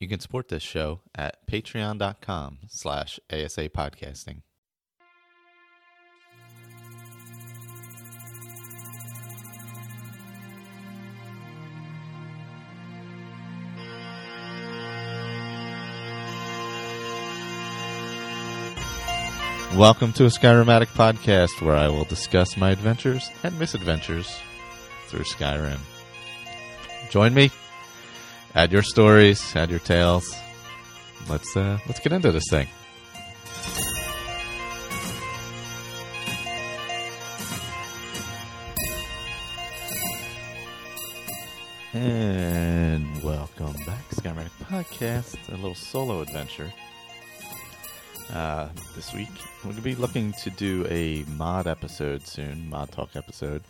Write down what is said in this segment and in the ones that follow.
You can support this show at patreon.com slash ASA podcasting. Welcome to a Skyrim Addict podcast where I will discuss my adventures and misadventures through Skyrim. Join me. Add your stories, add your tales. Let's uh, let's get into this thing. And welcome back, Skyrim Addict Podcast, a little solo adventure. Uh, this week, we're going to be looking to do a mod episode soon, mod talk episode.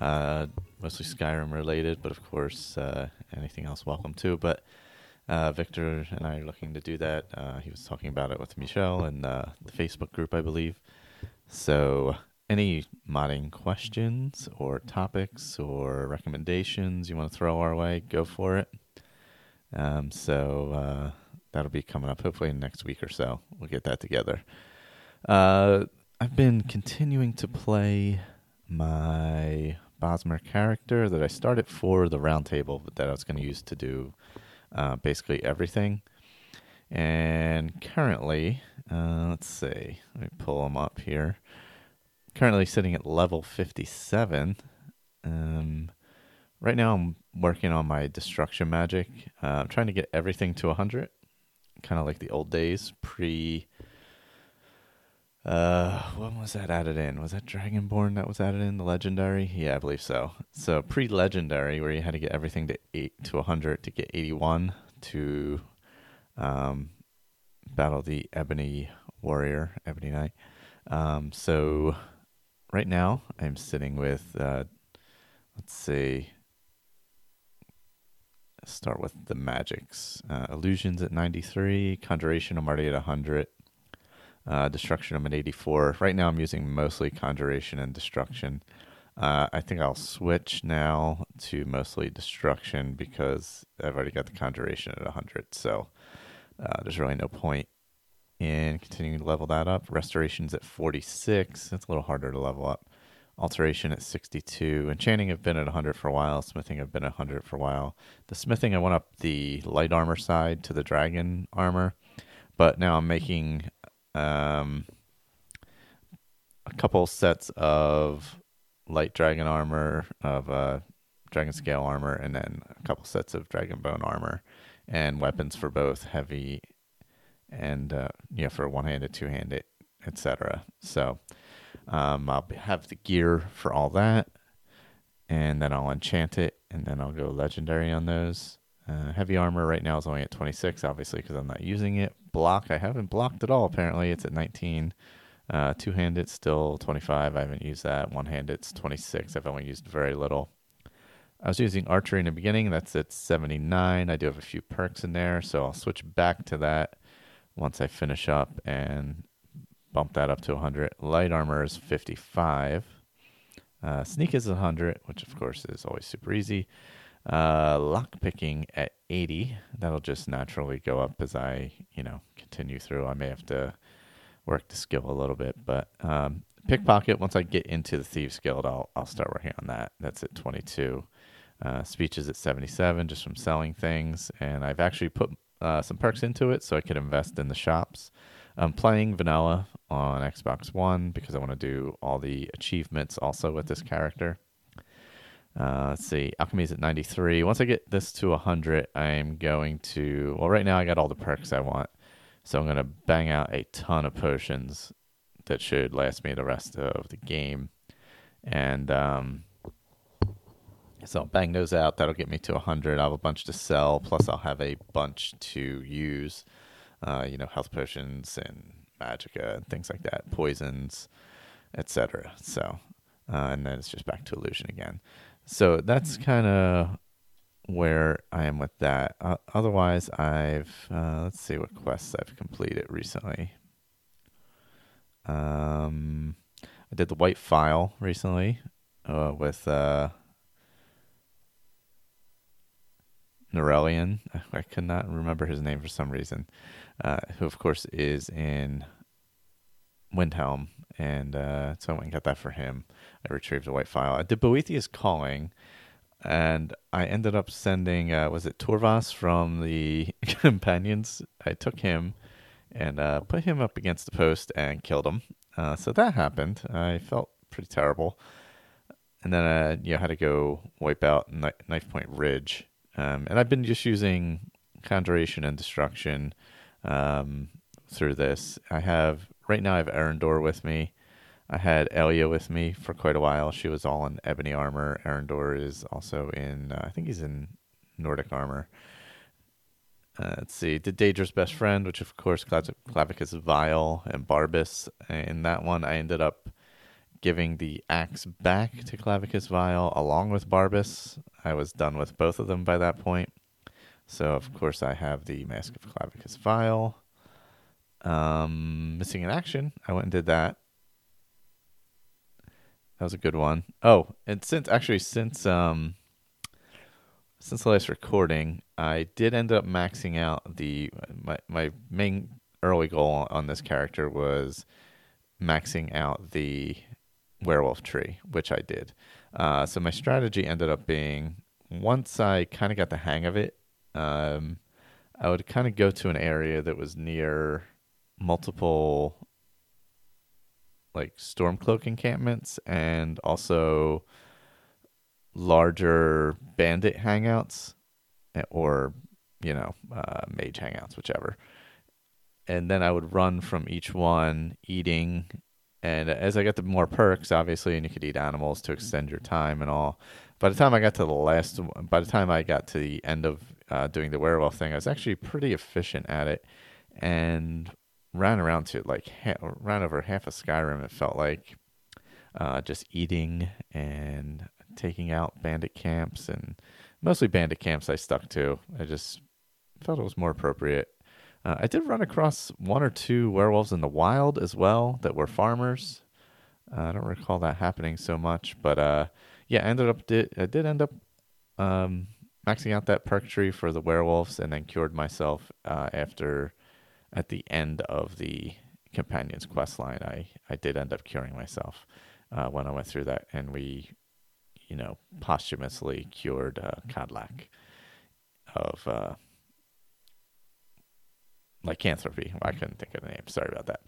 Uh, mostly Skyrim related, but of course, uh, anything else, welcome too. But uh, Victor and I are looking to do that. Uh, he was talking about it with Michelle and uh, the Facebook group, I believe. So, any modding questions or topics or recommendations you want to throw our way, go for it. Um, so, uh, that'll be coming up hopefully next week or so. We'll get that together. Uh, I've been continuing to play my Bosmer character that I started for the roundtable, that I was going to use to do uh, basically everything. And currently, uh, let's see, let me pull them up here. Currently sitting at level 57. Um, right now, I'm working on my destruction magic. Uh, I'm trying to get everything to 100 kind of like the old days, pre. Uh, when was that added in? Was that Dragonborn that was added in the legendary? Yeah, I believe so. So pre-legendary, where you had to get everything to eight to hundred to get eighty-one to um, battle the Ebony Warrior, Ebony Knight. Um, so right now I'm sitting with, uh, let's see, start with the magics. Uh, illusions at 93, conjuration already at 100, uh, destruction I'm at 84. Right now I'm using mostly conjuration and destruction. Uh, I think I'll switch now to mostly destruction because I've already got the conjuration at 100. So uh, there's really no point in continuing to level that up. Restoration's at 46. That's a little harder to level up. Alteration at 62. Enchanting have been at 100 for a while. Smithing have been at 100 for a while. The smithing, I went up the light armor side to the dragon armor, but now I'm making um, a couple sets of light dragon armor, of uh, dragon scale armor, and then a couple sets of dragon bone armor, and weapons for both heavy and uh, yeah, for one handed, two handed, etc. So um, I'll have the gear for all that, and then I'll enchant it, and then I'll go legendary on those. Uh, heavy armor right now is only at 26, obviously, because I'm not using it. Block, I haven't blocked at all, apparently. It's at 19. Uh, two handed, still 25. I haven't used that. One handed, it's 26. I've only used very little. I was using archery in the beginning. That's at 79. I do have a few perks in there, so I'll switch back to that once I finish up and bump that up to 100. Light armor is 55. Uh, sneak is 100, which of course is always super easy. Uh, lock picking at 80. That'll just naturally go up as I, you know, continue through. I may have to work the skill a little bit, but um, pickpocket. Once I get into the thieves guild, I'll I'll start working on that. That's at 22. Uh, speech is at 77, just from selling things, and I've actually put uh, some perks into it so I could invest in the shops. I'm playing vanilla on Xbox One because I want to do all the achievements also with this character. Uh, let's see, alchemy's at 93. Once I get this to 100, I'm going to. Well, right now I got all the perks I want, so I'm going to bang out a ton of potions that should last me the rest of the game. And um, so I'll bang those out. That'll get me to 100. I'll have a bunch to sell, plus I'll have a bunch to use uh, you know, health potions and magicka and things like that, poisons, etc. So, uh, and then it's just back to illusion again. So that's mm-hmm. kind of where I am with that. Uh, otherwise, I've uh, let's see what quests I've completed recently. Um, I did the White Phial recently uh, with uh, Nurelion. I could not remember his name for some reason. Uh, who of course is in Windhelm, and uh, so I went and got that for him. I retrieved a White Phial. I did Boethiah's Calling, and I ended up sending uh, was it Torvar from the Companions? I took him and uh, put him up against the post and killed him. Uh, so that happened. I felt pretty terrible, and then uh, you know, had to go wipe out Knife Point Ridge. Um, and I've been just using Conjuration and Destruction um, through this. I have right now I have Erendur with me. I had Aela with me for quite a while. She was all in ebony armor. Erendur is also in, uh, I think he's in Nordic armor. Uh, let's see, did Daedra's best friend, which of course Clavicus Vile and Barbas. In that one, I ended up giving the axe back to Clavicus Vile along with Barbas. I was done with both of them by that point. So of course I have the Mask of Clavicus Vile. Um, missing in action. I went and did that. That was a good one. Oh, and since actually since um since the last recording, I did end up maxing out the my my main early goal on this character was maxing out the werewolf tree, which I did. Uh, so my strategy ended up being once I kind of got the hang of it, um, I would kind of go to an area that was near multiple like stormcloak encampments and also larger bandit hangouts eh, or you know uh, mage hangouts whichever. And then i would run from each one eating and as i got the more perks obviously and you could eat animals to extend your time and all by the time i got to the last by the time i got to the end of uh, doing the werewolf thing i was actually pretty efficient at it. And ran around to like ha- ran over half of Skyrim. It felt like uh, just eating and taking out bandit camps and mostly bandit camps. I stuck to. I just felt it was more appropriate. Uh, I did run across one or two werewolves in the wild as well that were farmers. Uh, I don't recall that happening so much, but uh, yeah, I ended up did I did end up um, maxing out that perk tree for the werewolves and then cured myself uh, after at the end of the companion's quest line, I, I did end up curing myself uh, when I went through that, and we, you know, posthumously cured uh, Kodlak of uh, lycanthropy. I couldn't think of the name. Sorry about that.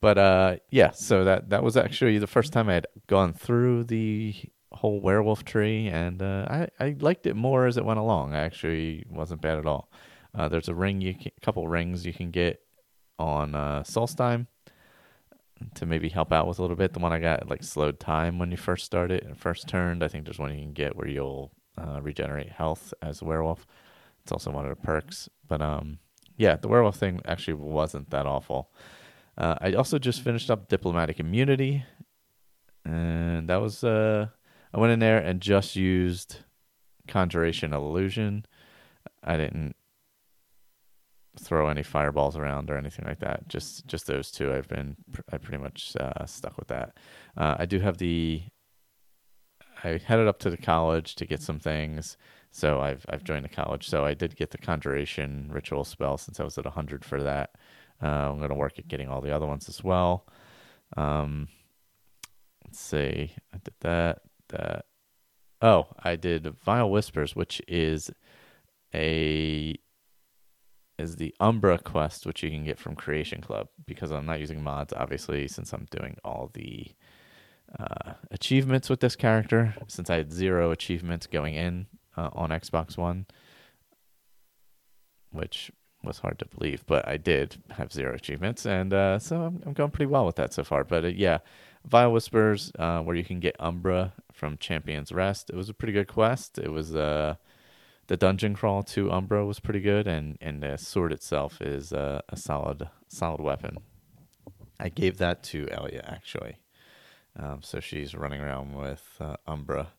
But uh, yeah, so that that was actually the first time I had gone through the whole werewolf tree, and uh, I I liked it more as it went along. I actually wasn't bad at all. Uh, there's a ring you can, couple rings you can get on uh, Solstheim to maybe help out with a little bit. The one I got like slowed time when you first started and first turned. I think there's one you can get where you'll uh, regenerate health as a werewolf. It's also one of the perks. But um, yeah, the werewolf thing actually wasn't that awful. Uh, I also just finished up diplomatic immunity, and that was uh, I went in there and just used conjuration illusion. I didn't throw any fireballs around or anything like that. Just just those two. I've been I pretty much uh, stuck with that. Uh, I do have the. I headed up to the college to get some things, so I've I've joined the college. So I did get the conjuration ritual spell since I was at hundred for that. Uh, I'm to work at getting all the other ones as well. Um, let's see. I did that. That. Oh, I did Vile Whispers, which is a is the Umbra quest, which you can get from Creation Club. Because I'm not using mods, obviously, since I'm doing all the uh, achievements with this character. Since I had zero achievements going in uh, on Xbox One, which was hard to believe, but I did have zero achievements, and uh, so I'm, I'm, going pretty well with that so far. But uh, yeah, Vile Whispers, uh, where you can get Umbra from Champion's Rest. It was a pretty good quest. It was uh, the dungeon crawl to Umbra was pretty good, and and the sword itself is a solid solid weapon. I gave that to Aela actually, um, so she's running around with uh, Umbra,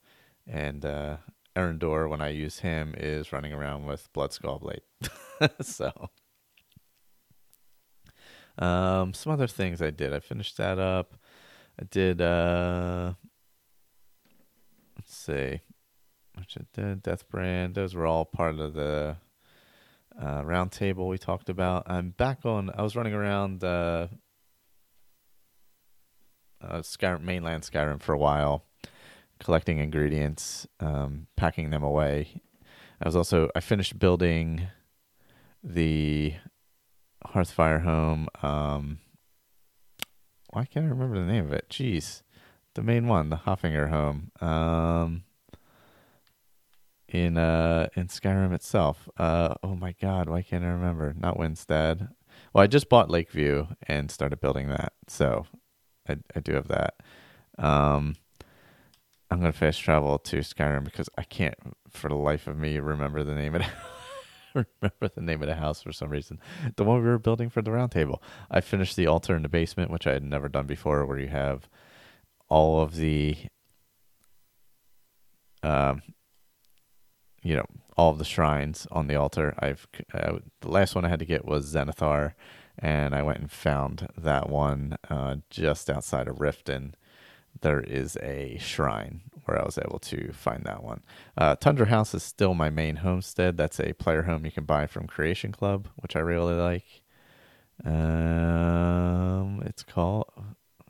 and uh, Erendur when I use him is running around with Bloodskull Blade. so. Um, some other things I did. I finished that up. I did. Uh, let's see. Death Brand. Those were all part of the uh, round table we talked about. I'm back on. I was running around uh, uh, Skyrim, mainland Skyrim for a while, collecting ingredients, um, packing them away. I was also I finished building the Hearthfire home. Um, why can't I remember the name of it? Jeez, the main one, the Hoffinger home. Um, in uh in Skyrim itself. Uh oh my god, why can't I remember? Not Windstad. Well, I just bought Lakeview and started building that, so I I do have that. Um, I'm gonna fast travel to Skyrim because I can't, for the life of me, remember the name of remember the name of the house for some reason. The one we were building for the round table. I finished the altar in the basement, which I had never done before, where you have all of the um, you know all of the shrines on the altar. I've uh, the last one I had to get was Zenithar, and I went and found that one uh, just outside of Riften. There is a shrine where I was able to find that one. Uh, Tundra House is still my main homestead. That's a player home you can buy from Creation Club, which I really like. Um, it's called.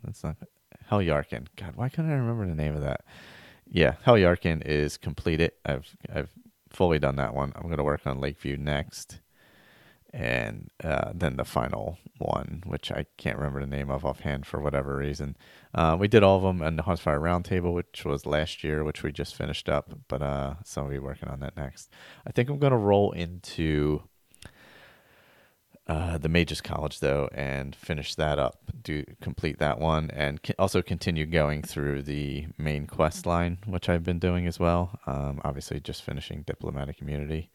It's not Heljarchen. God, why couldn't I remember the name of that? Yeah, Heljarchen is completed. I've I've fully done that one. I'm going to work on Lakeview next. And uh, then the final one, which I can't remember the name of offhand for whatever reason. Uh, we did all of them in the Hearthfire Roundtable, which was last year, which we just finished up. But uh, so I'll be working on that next. I think I'm going to roll into uh, the Mages College though, and finish that up, do complete that one, and also continue going through the main quest line, which I've been doing as well. Um, obviously, just finishing diplomatic immunity,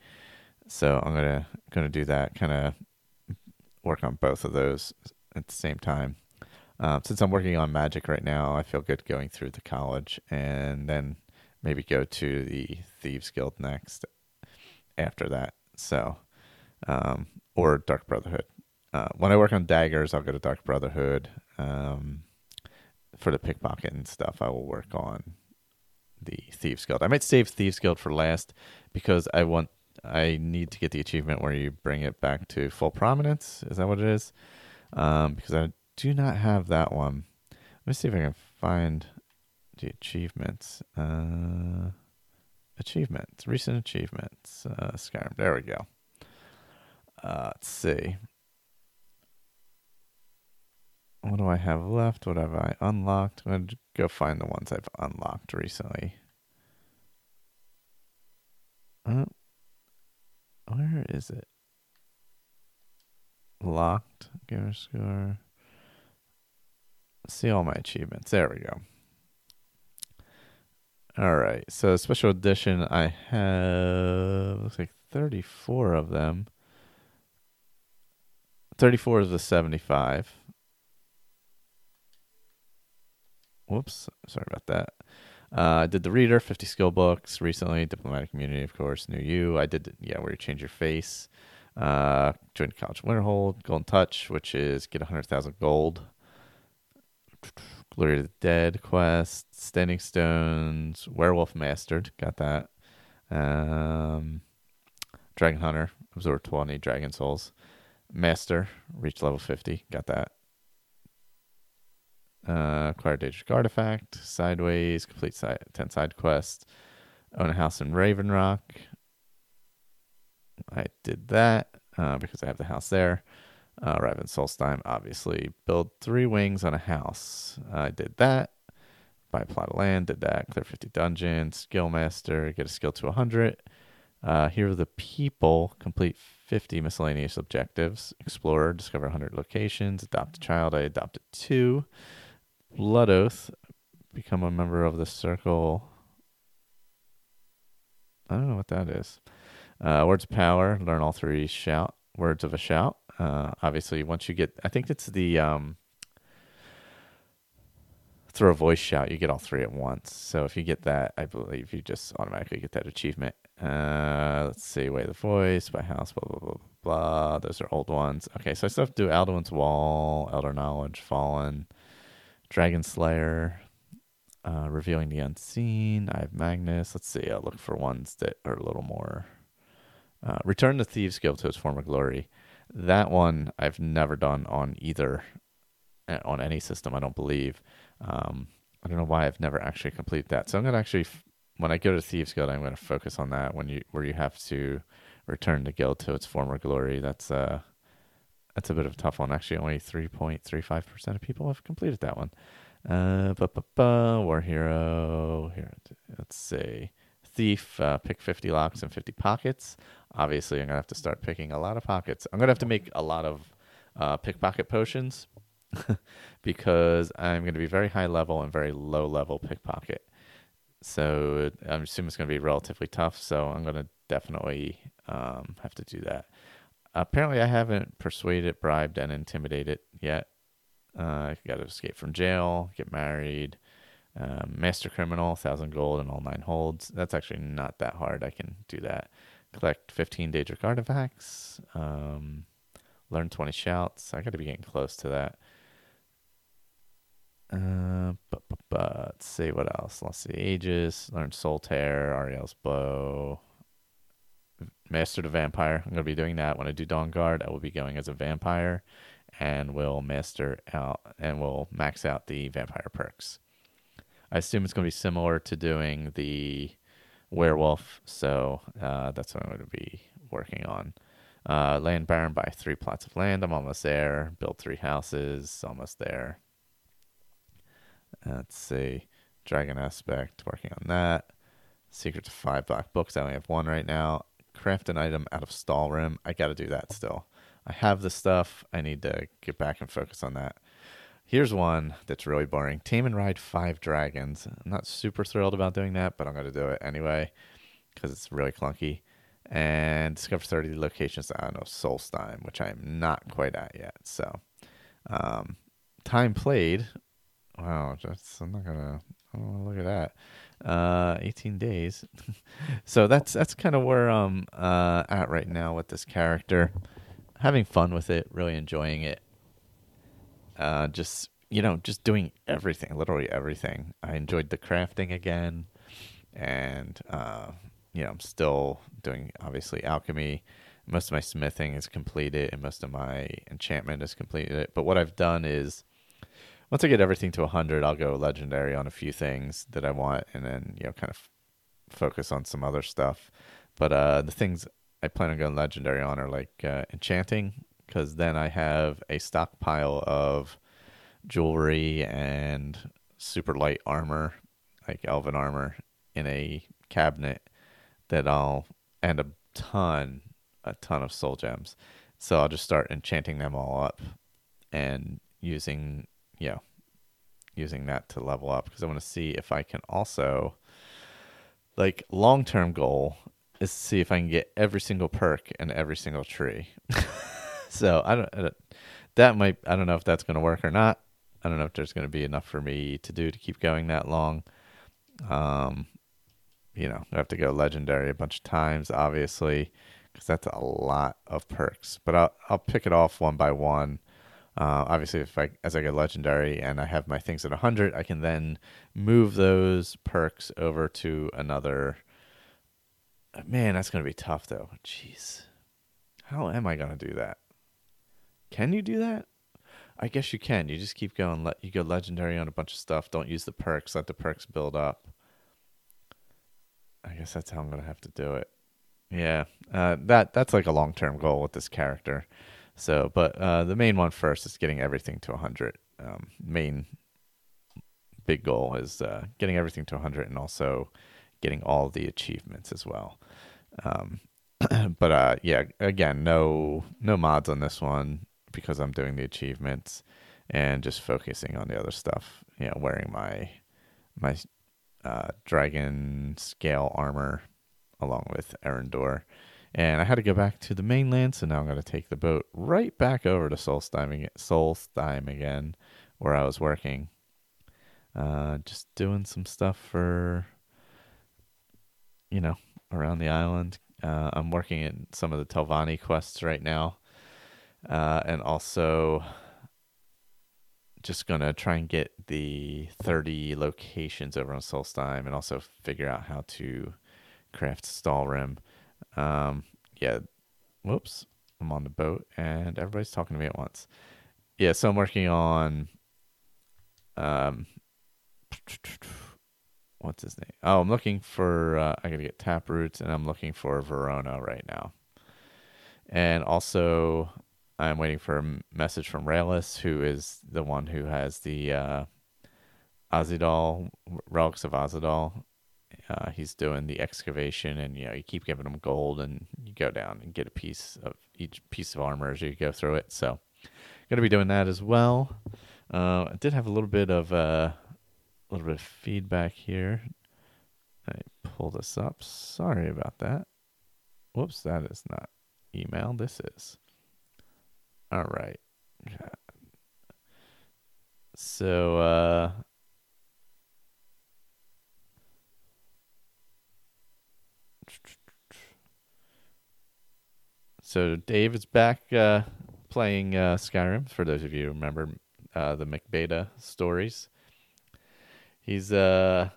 so I'm gonna gonna do that. Kind of work on both of those at the same time. Uh, since I'm working on magic right now, I feel good going through the college, and then maybe go to the Thieves Guild next after that. So. Um, or Dark Brotherhood. Uh, when I work on daggers, I'll go to Dark Brotherhood. Um, for the pickpocket and stuff, I will work on the Thieves Guild. I might save Thieves Guild for last because I want I need to get the achievement where you bring it back to full prominence. Is that what it is? Um, because I do not have that one. Let me see if I can find the achievements. Uh, achievements, recent achievements. Uh, Skyrim. There we go. Uh, let's see. What do I have left? What have I unlocked? I'm going to go find the ones I've unlocked recently. Uh, where is it? Locked. Gamer score. See all my achievements. There we go. All right. So special edition, I have looks like 34 of them. 34 is the 75. Whoops, sorry about that. Uh, I did the reader, 50 skill books recently. Diplomatic community, of course. New you. I did, yeah, where you change your face. Uh, joined College Winterhold. Golden Touch, which is get 100,000 gold. Glory to the Dead quest. Standing Stones. Werewolf Mastered. Got that. Um, Dragon Hunter. Absorb 20 Dragon Souls. Master, reach level 50. Got that. Uh, acquire Daedric Artifact. Sideways, complete side, 10 side quests. Own a house in Raven Rock. I did that uh, because I have the house there. Uh, Raven Solstheim, obviously. Build three wings on a house. I did that. Buy a plot of land, did that. Clear 50 dungeons. Skill Master, get a skill to 100. Uh, here are the people. Complete 50 miscellaneous objectives. Explore, discover 100 locations. Adopt a child. I adopted two. Blood Oath, become a member of the circle. I don't know what that is. Uh, words of power, learn all three shout words of a shout. Uh, obviously, once you get, I think it's the um, throw a voice shout, you get all three at once. So if you get that, I believe you just automatically get that achievement. Uh, let's see, Way the Voice, by House, blah, blah, blah, blah. Those are old ones. Okay, so I still have to do Alduin's Wall, Elder Knowledge, Fallen, Dragon Slayer. Uh, revealing the unseen. I have Magnus. Let's see. I'll look for ones that are a little more. Uh, Return the Thieves Guild to its former glory. That one I've never done on either, uh, on any system. I don't believe. Um, I don't know why I've never actually completed that. So I'm gonna actually, when I go to Thieves Guild, I'm gonna focus on that. When you where you have to return the guild to its former glory. That's uh that's a bit of a tough one. Actually, only 3.35% of people have completed that one. Uh, bu- bu- bu- War Hero. Here, let's see. Thief, uh, pick 50 locks and 50 pockets. Obviously, I'm going to have to start picking a lot of pockets. I'm going to have to make a lot of uh, pickpocket potions because I'm going to be very high level and very low level pickpocket. So I'm assuming it's going to be relatively tough. So I'm going to definitely um, have to do that. Apparently, I haven't persuaded, bribed, and intimidated yet. Uh, I got to escape from jail, get married, um, master criminal, thousand gold, and all nine holds. That's actually not that hard. I can do that. Collect 15 Daedric artifacts. Um, learn 20 shouts. I got to be getting close to that. Uh, but, but, but, let's see what else. Let's see. Aegis. Learn Soul Tear, Auriel's Bow. Master the Vampire. I'm going to be doing that when I do Dawn Guard. I will be going as a vampire and will master out and will max out the vampire perks. I assume it's going to be similar to doing the werewolf, so uh, that's what I'm going to be working on. Uh, land baron by three plots of land. I'm almost there. Build three houses. Almost there. Let's see. Dragon aspect. Working on that. Secret to five black books. I only have one right now craft an item out of Stalhrim. I got to do that still. I have the stuff. I need to get back and focus on that. Here's one that's really boring. Tame and ride five dragons. I'm not super thrilled about doing that, but I'm going to do it anyway because it's really clunky. And discover 30 locations. I know, Solstheim, which I'm not quite at yet. So, um, time played. Wow, just, I'm not going to, oh, look at that. Uh 18 days. So that's that's kind of where i'm uh at right now with this character. Having fun with it really enjoying it. Uh just you know just doing everything literally everything. I enjoyed the crafting again and uh you know i'm still doing obviously alchemy. Most of my smithing is completed and most of my enchantment is completed. But what i've done is once I get everything to 100, I'll go legendary on a few things that I want and then, you know, kind of focus on some other stuff. But uh, the things I plan on going legendary on are like uh, enchanting, because then I have a stockpile of jewelry and super light armor, like elven armor, in a cabinet that I'll, and a ton, a ton of soul gems. So I'll just start enchanting them all up and using yeah, using that to level up because I want to see if I can also like long term goal is to see if I can get every single perk and every single tree. so I don't, I don't, that might I don't know if that's going to work or not. I don't know if there's going to be enough for me to do to keep going that long. Um, you know, I have to go legendary a bunch of times, obviously, because that's a lot of perks. But I'll I'll pick it off one by one uh, obviously, if I as I get legendary and I have my things at 100, I can then move those perks over to another. Man, that's gonna be tough though. Jeez, how am I gonna do that? Can you do that? I guess you can. You just keep going. Let you go legendary on a bunch of stuff. Don't use the perks. Let the perks build up. I guess that's how I'm gonna have to do it. Yeah, uh, that that's like a long term goal with this character. So, but uh, the main one first is getting everything to 100. Um, main big goal is uh, getting everything to 100 and also getting all the achievements as well. Um, but uh, yeah, again, no no mods on this one because I'm doing the achievements and just focusing on the other stuff. You know, wearing my my uh, dragon scale armor along with Erendur and I had to go back to the mainland, so now I'm going to take the boat right back over to Solstheim, Solstheim again, where I was working. Uh, just doing some stuff for, you know, around the island. Uh, I'm working in some of the Telvanni quests right now, uh, and also just gonna try and get the 30 locations over on Solstheim and also figure out how to craft Stalhrim. Um, yeah, whoops, I'm on the boat and everybody's talking to me at once. Yeah, so I'm working on um, what's his name? Oh, I'm looking for. Uh, I gotta get tap roots, and I'm looking for Verona right now. And also, I'm waiting for a message from Ralis, who is the one who has the uh, Ahzidal relics of Ahzidal. Uh, he's doing the excavation, and you know you keep giving him gold, and you go down and get a piece of each piece of armor as you go through it. So, gonna be doing that as well. Uh, I did have a little bit of uh, a little bit of feedback here. I pull this up. Sorry about that. Whoops, that is not email. This is. All right. So, so Dave is back uh, playing uh, Skyrim. For those of you who remember uh, the McBeta stories, he's uh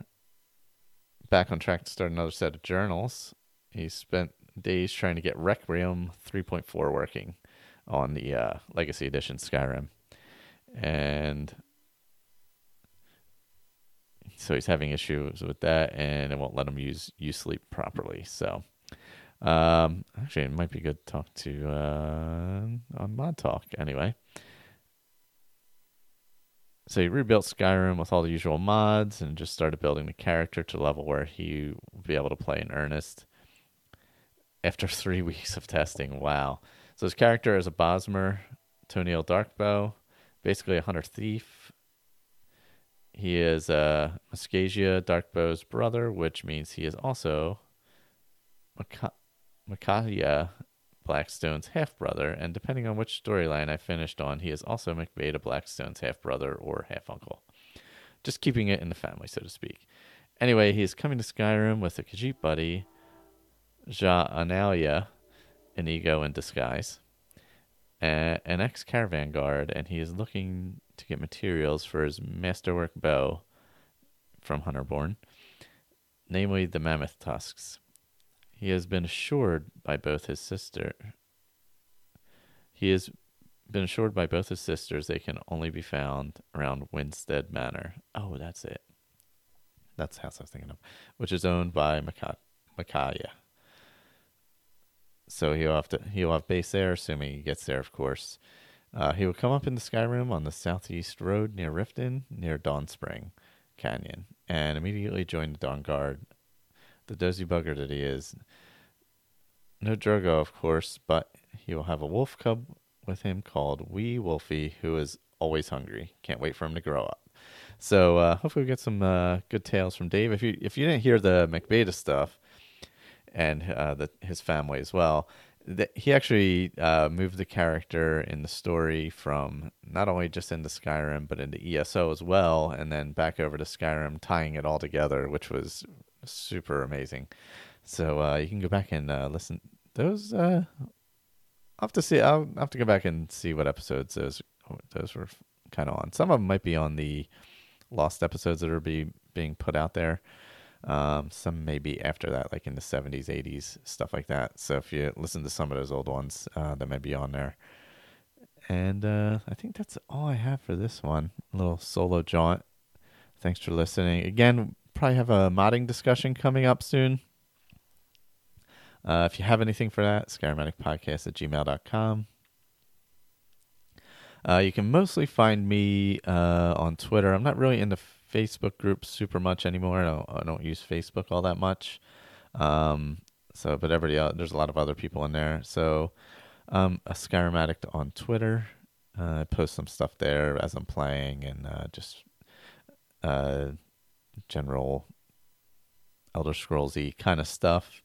back on track to start another set of journals. He spent days trying to get Requiem 3.4 working on the uh, Legacy Edition Skyrim, and so he's having issues with that, and it won't let him use you sleep properly. So, um, actually, it might be good to talk to uh, on Mod Talk anyway. So he rebuilt Skyrim with all the usual mods and just started building the character to level where he would be able to play in earnest. After three weeks of testing, wow. So his character is a Bosmer, Toniel Darkbow, basically a hunter thief. He is uh, Muscasia Darkbow's brother, which means he is also Micaiah uh, Blackstone's half brother, and depending on which storyline I finished on, he is also McBeta Blackstone's half brother or half uncle. Just keeping it in the family, so to speak. Anyway, he is coming to Skyrim with a Khajiit buddy, Ja Analia, an ego in disguise, an ex caravan guard, and he is looking to get materials for his masterwork bow from Hunterborn, namely the mammoth tusks. He has been assured by both his sister. He has been assured by both his sisters they can only be found around Windstad Manor. Oh, that's it. That's the house I was thinking of, which is owned by Micaiah. So he'll have to he'll have base there, assuming he gets there, of course. Uh, he will come up in the Skyrim on the southeast road near Riften, near Dawnspring Canyon, and immediately join the Dawn Guard the dozy bugger that he is. No Drogo, of course, but he will have a wolf cub with him called Wee Wolfie, who is always hungry. Can't wait for him to grow up. So uh, hopefully we get some uh, good tales from Dave. If you if you didn't hear the McBeta stuff and uh, the, his family as well, that he actually uh, moved the character in the story from not only just into Skyrim but into ESO as well, and then back over to Skyrim, tying it all together, which was super amazing. So uh, you can go back and uh, listen. Those uh, I'll have to see. I'll have to go back and see what episodes those those were kind of on. Some of them might be on the lost episodes that are be being put out there. Um, some may be after that, like in the 70s, 80s, stuff like that. So if you listen to some of those old ones, uh, that may be on there. And uh, I think that's all I have for this one. A little solo jaunt. Thanks for listening. Again, probably have a modding discussion coming up soon. Uh, if you have anything for that, Podcast at gmail.com. Uh, you can mostly find me uh, on Twitter. I'm not really in the Facebook group super much anymore. I don't, I don't use Facebook all that much. Um, so, but everybody else, there's a lot of other people in there. So, um, a Skyrim addict on Twitter. Uh, I post some stuff there as I'm playing and uh, just uh, general Elder Scrollsy kind of stuff.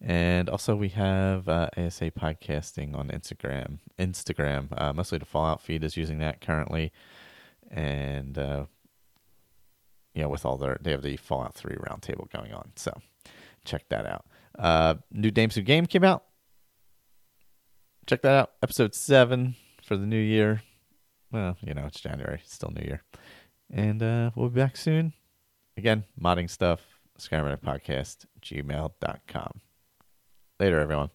And also, we have uh, ASA podcasting on Instagram. Instagram, uh, mostly the Fallout feed is using that currently, and uh, you know, with all their they have the Fallout Three roundtable going on. So check that out. Uh, new Dames New Game came out. Check that out. Episode seven for the new year. well, you know, it's January, still New Year. And uh, we'll be back soon. Again, modding stuff, Skyrunner Podcast, gmail.com. Later, everyone.